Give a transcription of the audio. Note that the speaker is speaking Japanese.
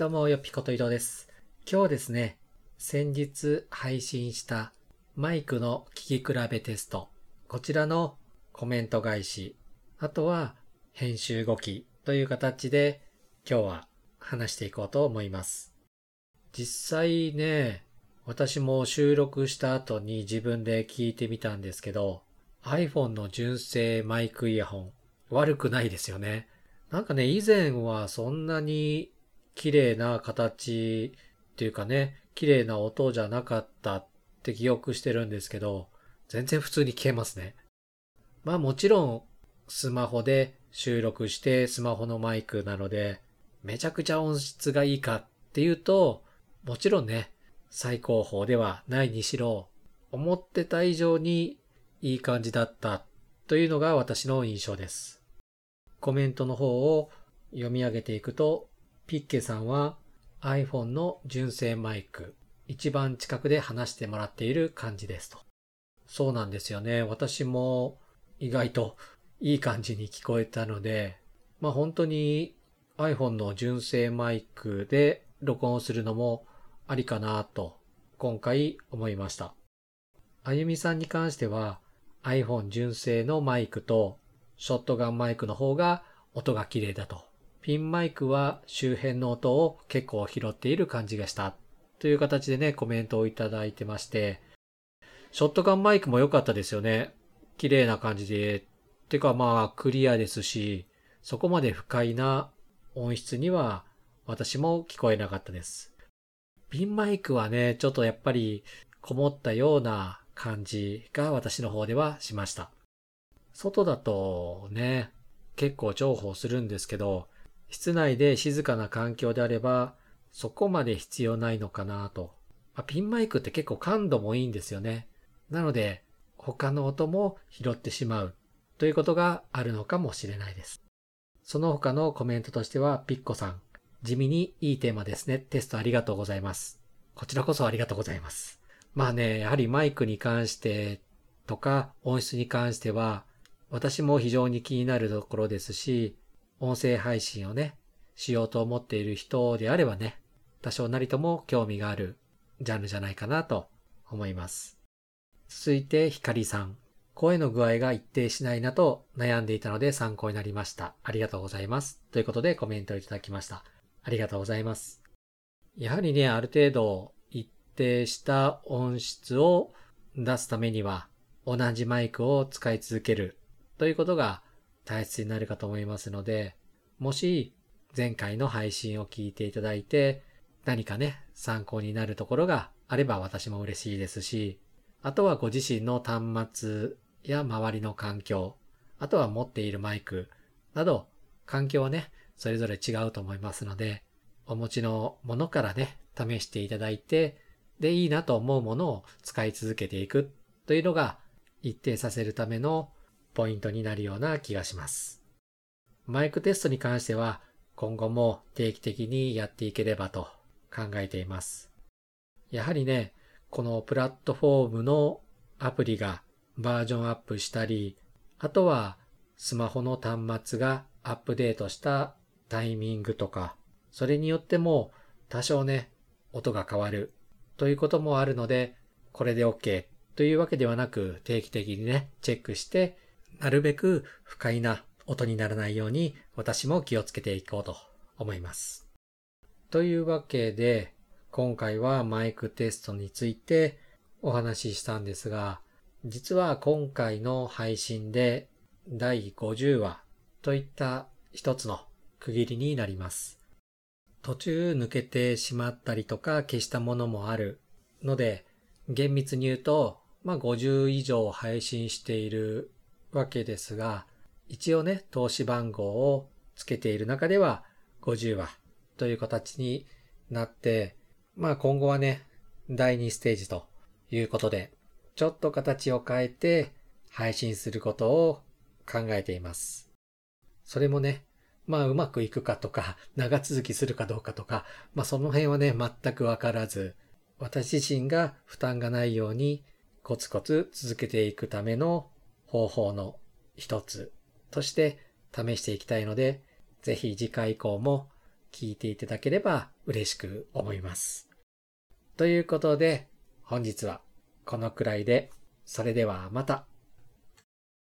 どうも、よぴこと伊藤です。今日ですね、先日配信したマイクの聞き比べテスト、こちらのコメント返し、あとは編集後期という形で今日は話していこうと思います。実際ね、私も収録した後に自分で聞いてみたんですけど、iPhone の純正マイクイヤホン、悪くないですよね。なんかね、以前はそんなに綺麗な形っていうかね、綺麗な音じゃなかったって記憶してるんですけど、全然普通に消えますね。まあもちろん、スマホで収録してスマホのマイクなので、めちゃくちゃ音質がいいかっていうと、もちろんね、最高峰ではないにしろ、思ってた以上にいい感じだったというのが私の印象です。コメントの方を読み上げていくと、ピッケさんは iPhone の純正マイク、一番近くで話してもらっている感じですと。そうなんですよね。私も意外といい感じに聞こえたので、まあ本当に iPhone の純正マイクで録音するのもありかなと今回思いました。あゆみさんに関しては iPhone 純正のマイクとショットガンマイクの方が音が綺麗だと。ピンマイクは周辺の音を結構拾っている感じがした。という形でね、コメントをいただいてまして、ショットガンマイクも良かったですよね。綺麗な感じで。てかまあクリアですし、そこまで不快な音質には私も聞こえなかったです。ピンマイクはね、ちょっとやっぱりこもったような感じが私の方ではしました。外だとね、結構重宝するんですけど、室内で静かな環境であれば、そこまで必要ないのかなと。まあピンマイクって結構感度もいいんですよね。なので、他の音も拾ってしまうということがあるのかもしれないです。その他のコメントとしては、ピッコさん、地味にいいテーマですね。テストありがとうございます。こちらこそありがとうございます。まあね、やはりマイクに関してとか音質に関しては、私も非常に気になるところですし、音声配信をね、しようと思っている人であればね、多少なりとも興味があるジャンルじゃないかなと思います。続いて、ひかりさん。声の具合が一定しないなと悩んでいたので参考になりました。ありがとうございます。ということでコメントをいただきました。ありがとうございます。やはりね、ある程度一定した音質を出すためには、同じマイクを使い続けるということが大切になるかと思いますので、もし前回の配信を聞いていただいて、何かね、参考になるところがあれば私も嬉しいですし、あとはご自身の端末や周りの環境、あとは持っているマイクなど、環境はね、それぞれ違うと思いますので、お持ちのものからね、試していただいて、で、いいなと思うものを使い続けていくというのが一定させるためのポイントになるような気がします。マイクテストに関しては今後も定期的にやっていければと考えています。やはりね、このプラットフォームのアプリがバージョンアップしたり、あとはスマホの端末がアップデートしたタイミングとか、それによっても多少ね、音が変わるということもあるので、これで OK というわけではなく定期的にね、チェックして、なるべく不快な音にならないように私も気をつけていこうと思います。というわけで、今回はマイクテストについてお話ししたんですが、実は今回の配信で第50話といった一つの区切りになります。途中抜けてしまったりとか消したものもあるので、厳密に言うと、まあ50以上配信しているわけですが、一応ね、投資番号をつけている中では50話という形になって、まあ今後はね、第2ステージということで、ちょっと形を変えて配信することを考えています。それもね、まあうまくいくかとか、長続きするかどうかとか、まあその辺はね、全くわからず、私自身が負担がないようにコツコツ続けていくための方法の一つとして試していきたいので、ぜひ次回以降も聞いていただければ嬉しく思います。ということで、本日はこのくらいで、それではまた。